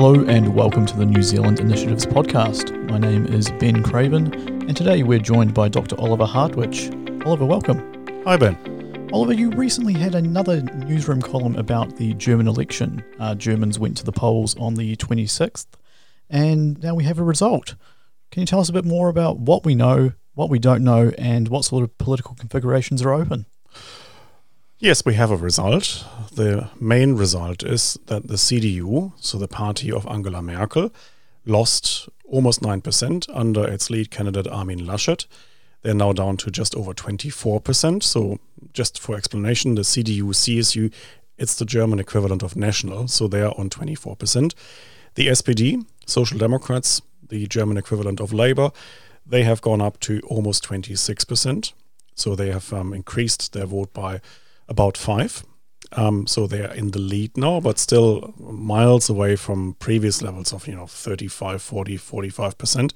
Hello and welcome to the New Zealand Initiatives podcast. My name is Ben Craven, and today we're joined by Dr. Oliver Hartwich. Oliver, welcome. Hi, Ben. Oliver, you recently had another newsroom column about the German election. Uh, Germans went to the polls on the 26th, and now we have a result. Can you tell us a bit more about what we know, what we don't know, and what sort of political configurations are open? Yes, we have a result. The main result is that the CDU, so the party of Angela Merkel, lost almost 9% under its lead candidate Armin Laschet. They're now down to just over 24%. So, just for explanation, the CDU, CSU, it's the German equivalent of national, so they are on 24%. The SPD, Social Democrats, the German equivalent of Labour, they have gone up to almost 26%. So they have um, increased their vote by about five. Um, so they are in the lead now, but still miles away from previous levels of, you know, 35, 40, 45%.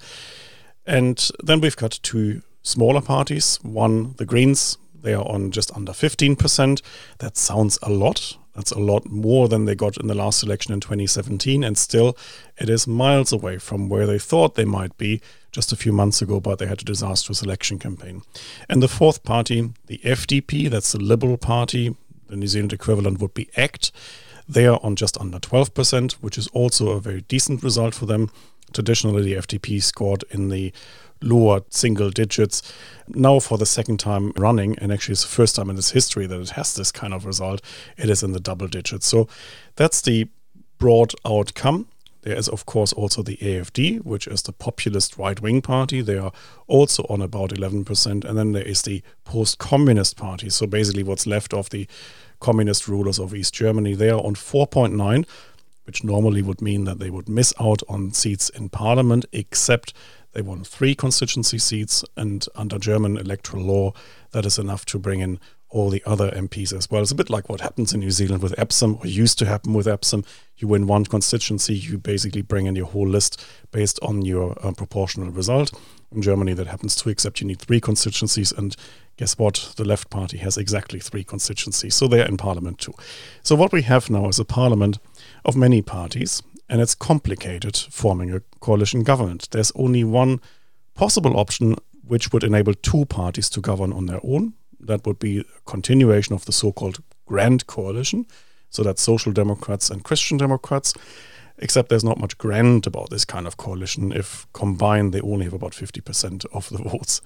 And then we've got two smaller parties. One, the Greens, they are on just under 15%. That sounds a lot. That's a lot more than they got in the last election in 2017. And still, it is miles away from where they thought they might be just a few months ago, but they had a disastrous election campaign. And the fourth party, the FDP, that's the Liberal Party, the New Zealand equivalent would be ACT. They are on just under 12%, which is also a very decent result for them. Traditionally, the FDP scored in the lower single digits. Now, for the second time running, and actually it's the first time in its history that it has this kind of result, it is in the double digits. So that's the broad outcome. There is, of course, also the AFD, which is the populist right wing party. They are also on about 11%. And then there is the post communist party. So basically, what's left of the communist rulers of East Germany, they are on 4.9, which normally would mean that they would miss out on seats in parliament, except they won three constituency seats. And under German electoral law, that is enough to bring in all the other MPs as well. It's a bit like what happens in New Zealand with Epsom, or used to happen with Epsom. You win one constituency, you basically bring in your whole list based on your uh, proportional result. In Germany, that happens too, except you need three constituencies. And guess what? The left party has exactly three constituencies. So they're in parliament too. So what we have now is a parliament of many parties, and it's complicated forming a coalition government. There's only one possible option which would enable two parties to govern on their own that would be a continuation of the so-called Grand Coalition. So that's Social Democrats and Christian Democrats. Except there's not much grand about this kind of coalition. If combined, they only have about 50% of the votes.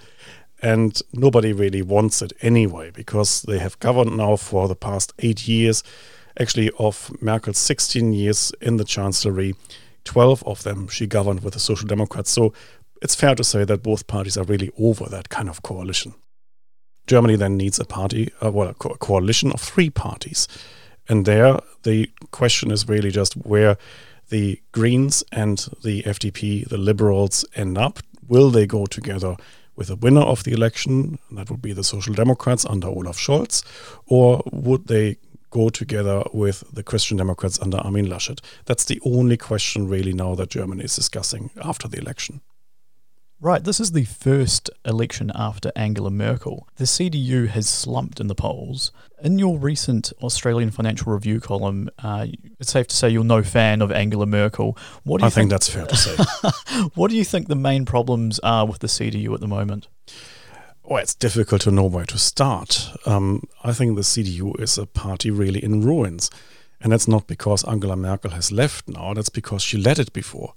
And nobody really wants it anyway, because they have governed now for the past eight years. Actually, of Merkel's 16 years in the Chancellery, 12 of them she governed with the Social Democrats. So it's fair to say that both parties are really over that kind of coalition. Germany then needs a party, uh, well, a, co- a coalition of three parties. And there, the question is really just where the Greens and the FDP, the Liberals, end up. Will they go together with the winner of the election? That would be the Social Democrats under Olaf Scholz. Or would they go together with the Christian Democrats under Armin Laschet? That's the only question really now that Germany is discussing after the election. Right, this is the first election after Angela Merkel. The CDU has slumped in the polls. In your recent Australian Financial Review column, uh, it's safe to say you're no fan of Angela Merkel. What do you I think, think that's fair to say. what do you think the main problems are with the CDU at the moment? Well, it's difficult to know where to start. Um, I think the CDU is a party really in ruins. And that's not because Angela Merkel has left now, that's because she led it before.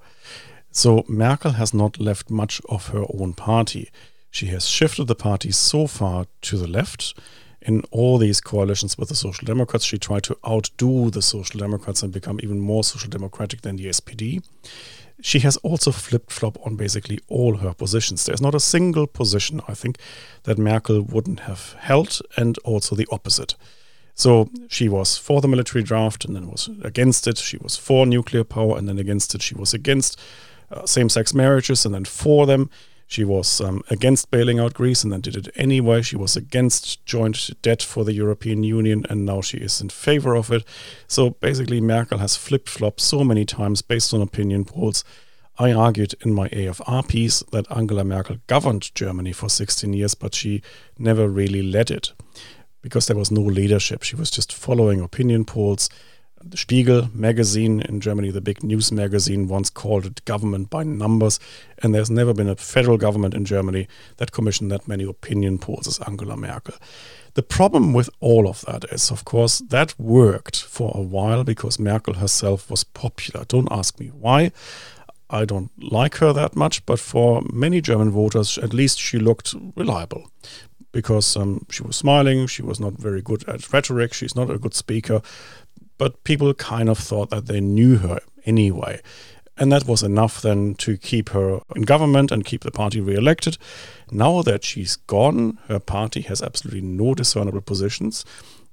So Merkel has not left much of her own party. She has shifted the party so far to the left. In all these coalitions with the Social Democrats, she tried to outdo the Social Democrats and become even more social democratic than the SPD. She has also flipped flop on basically all her positions. There's not a single position, I think, that Merkel wouldn't have held, and also the opposite. So she was for the military draft and then was against it. She was for nuclear power and then against it. She was against uh, same sex marriages and then for them. She was um, against bailing out Greece and then did it anyway. She was against joint debt for the European Union and now she is in favor of it. So basically, Merkel has flip flopped so many times based on opinion polls. I argued in my AFR piece that Angela Merkel governed Germany for 16 years, but she never really led it because there was no leadership. She was just following opinion polls The Spiegel magazine in Germany, the big news magazine, once called it government by numbers. And there's never been a federal government in Germany that commissioned that many opinion polls as Angela Merkel. The problem with all of that is, of course, that worked for a while because Merkel herself was popular. Don't ask me why. I don't like her that much, but for many German voters, at least she looked reliable because um, she was smiling. She was not very good at rhetoric. She's not a good speaker but people kind of thought that they knew her anyway. And that was enough then to keep her in government and keep the party re-elected. Now that she's gone, her party has absolutely no discernible positions.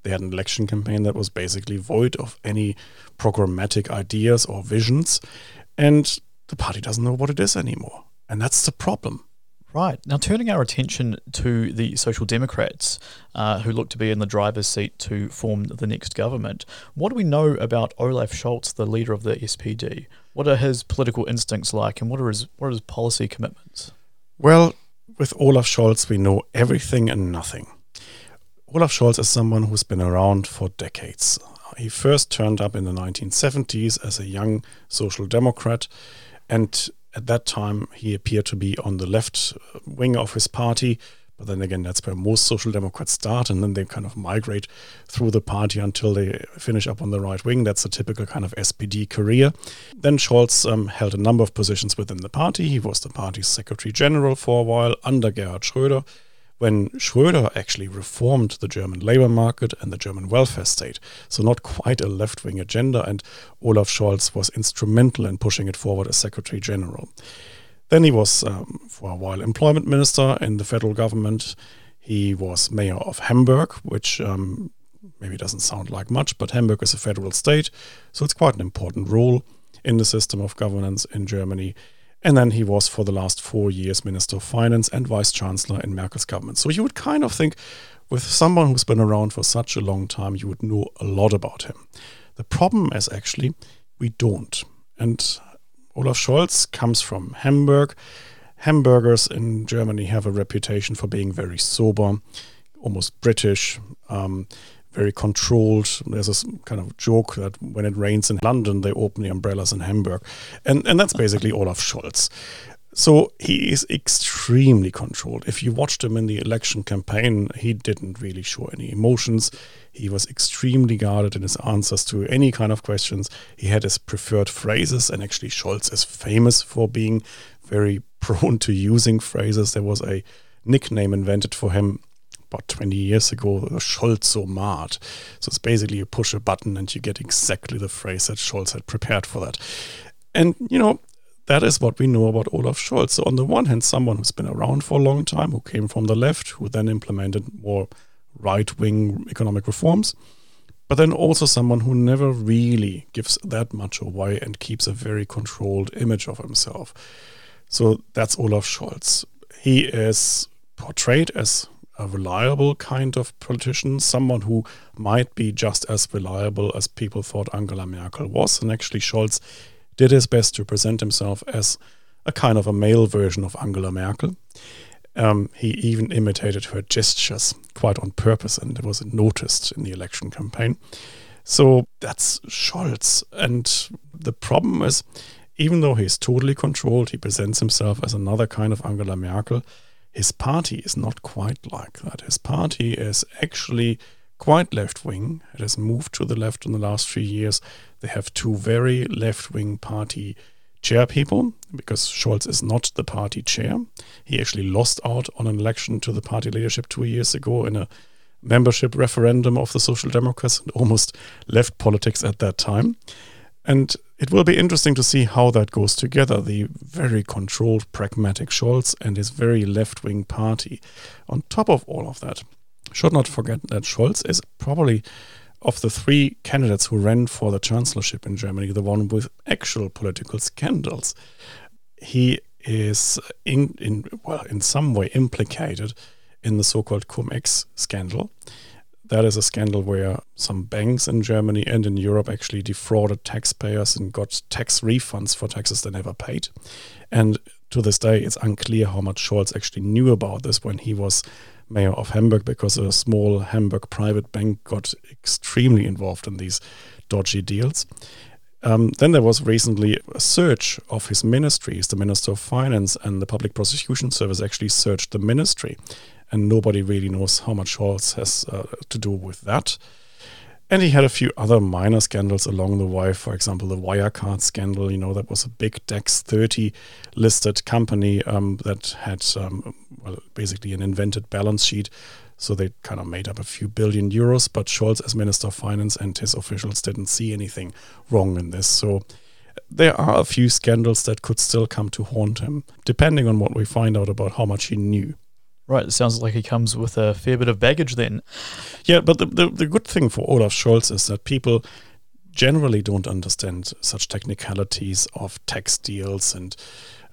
They had an election campaign that was basically void of any programmatic ideas or visions. And the party doesn't know what it is anymore. And that's the problem. Right. Now, turning our attention to the Social Democrats, uh, who look to be in the driver's seat to form the next government, what do we know about Olaf Scholz, the leader of the SPD? What are his political instincts like, and what are his, what are his policy commitments? Well, with Olaf Scholz, we know everything and nothing. Olaf Scholz is someone who's been around for decades. He first turned up in the 1970s as a young social democrat and at that time, he appeared to be on the left wing of his party. But then again, that's where most social democrats start, and then they kind of migrate through the party until they finish up on the right wing. That's a typical kind of SPD career. Then Scholz um, held a number of positions within the party. He was the party's secretary general for a while under Gerhard Schröder when Schröder actually reformed the German labor market and the German welfare state. So, not quite a left wing agenda, and Olaf Scholz was instrumental in pushing it forward as Secretary General. Then he was, um, for a while, employment minister in the federal government. He was mayor of Hamburg, which um, maybe doesn't sound like much, but Hamburg is a federal state, so it's quite an important role in the system of governance in Germany. And then he was for the last four years Minister of Finance and Vice Chancellor in Merkel's government. So you would kind of think, with someone who's been around for such a long time, you would know a lot about him. The problem is actually we don't. And Olaf Scholz comes from Hamburg. Hamburgers in Germany have a reputation for being very sober, almost British. Um, very controlled. There's this kind of joke that when it rains in London, they open the umbrellas in Hamburg. And, and that's basically Olaf Scholz. So he is extremely controlled. If you watched him in the election campaign, he didn't really show any emotions. He was extremely guarded in his answers to any kind of questions. He had his preferred phrases, and actually, Scholz is famous for being very prone to using phrases. There was a nickname invented for him about 20 years ago, Scholzomat. So it's basically you push a button and you get exactly the phrase that Scholz had prepared for that. And, you know, that is what we know about Olaf Scholz. So, on the one hand, someone who's been around for a long time, who came from the left, who then implemented more right wing economic reforms, but then also someone who never really gives that much away and keeps a very controlled image of himself. So, that's Olaf Scholz. He is portrayed as a reliable kind of politician, someone who might be just as reliable as people thought Angela Merkel was. And actually, Scholz did his best to present himself as a kind of a male version of Angela Merkel. Um, he even imitated her gestures quite on purpose, and it was noticed in the election campaign. So that's Scholz. And the problem is, even though he's totally controlled, he presents himself as another kind of Angela Merkel his party is not quite like that. His party is actually quite left wing. It has moved to the left in the last few years. They have two very left wing party chair people because Scholz is not the party chair. He actually lost out on an election to the party leadership two years ago in a membership referendum of the Social Democrats and almost left politics at that time. And it will be interesting to see how that goes together the very controlled, pragmatic Scholz and his very left wing party. On top of all of that, should not forget that Scholz is probably of the three candidates who ran for the chancellorship in Germany, the one with actual political scandals. He is in, in well in some way implicated in the so-called Cum-Ex scandal, that is a scandal where some banks in Germany and in Europe actually defrauded taxpayers and got tax refunds for taxes they never paid. And to this day, it's unclear how much Scholz actually knew about this when he was mayor of Hamburg because a small Hamburg private bank got extremely involved in these dodgy deals. Um, then there was recently a search of his ministries. The Minister of Finance and the Public Prosecution Service actually searched the ministry, and nobody really knows how much Scholz has uh, to do with that. And he had a few other minor scandals along the way. For example, the Wirecard scandal. You know, that was a big DAX 30 listed company um, that had, um, well, basically an invented balance sheet. So they kind of made up a few billion euros. But Scholz, as Minister of Finance, and his officials didn't see anything wrong in this. So there are a few scandals that could still come to haunt him, depending on what we find out about how much he knew. Right, it sounds like he comes with a fair bit of baggage then. Yeah, but the, the, the good thing for Olaf Scholz is that people generally don't understand such technicalities of tax deals and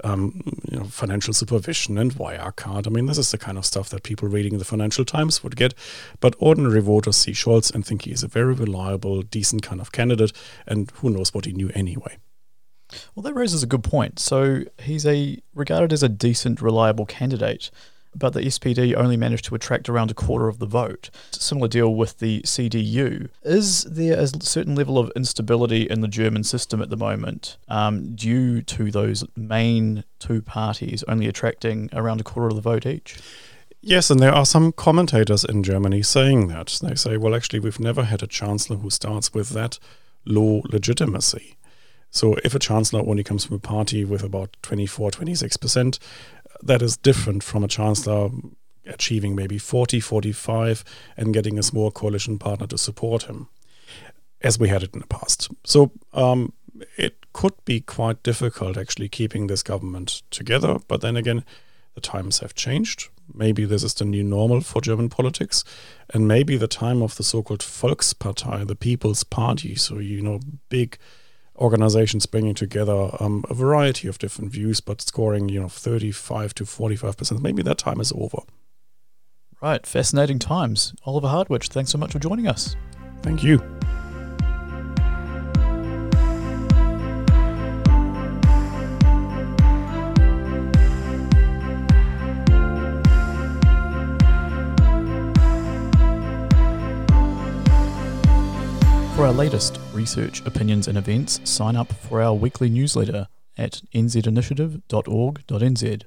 um, you know, financial supervision and Wirecard. I mean, this is the kind of stuff that people reading the Financial Times would get. But ordinary voters see Scholz and think he is a very reliable, decent kind of candidate, and who knows what he knew anyway. Well, that raises a good point. So he's a regarded as a decent, reliable candidate but the SPD only managed to attract around a quarter of the vote. Similar deal with the CDU. Is there a certain level of instability in the German system at the moment um, due to those main two parties only attracting around a quarter of the vote each? Yes, and there are some commentators in Germany saying that. They say, well, actually, we've never had a chancellor who starts with that low legitimacy. So if a chancellor only comes from a party with about 24, 26%, that is different from a chancellor achieving maybe 40, 45 and getting a small coalition partner to support him, as we had it in the past. So um, it could be quite difficult actually keeping this government together. But then again, the times have changed. Maybe this is the new normal for German politics. And maybe the time of the so called Volkspartei, the People's Party, so, you know, big organizations bringing together um, a variety of different views, but scoring, you know, 35 to 45%. Maybe that time is over. Right. Fascinating times. Oliver Hartwich, thanks so much for joining us. Thank you. For our latest research, opinions, and events, sign up for our weekly newsletter at nzinitiative.org.nz.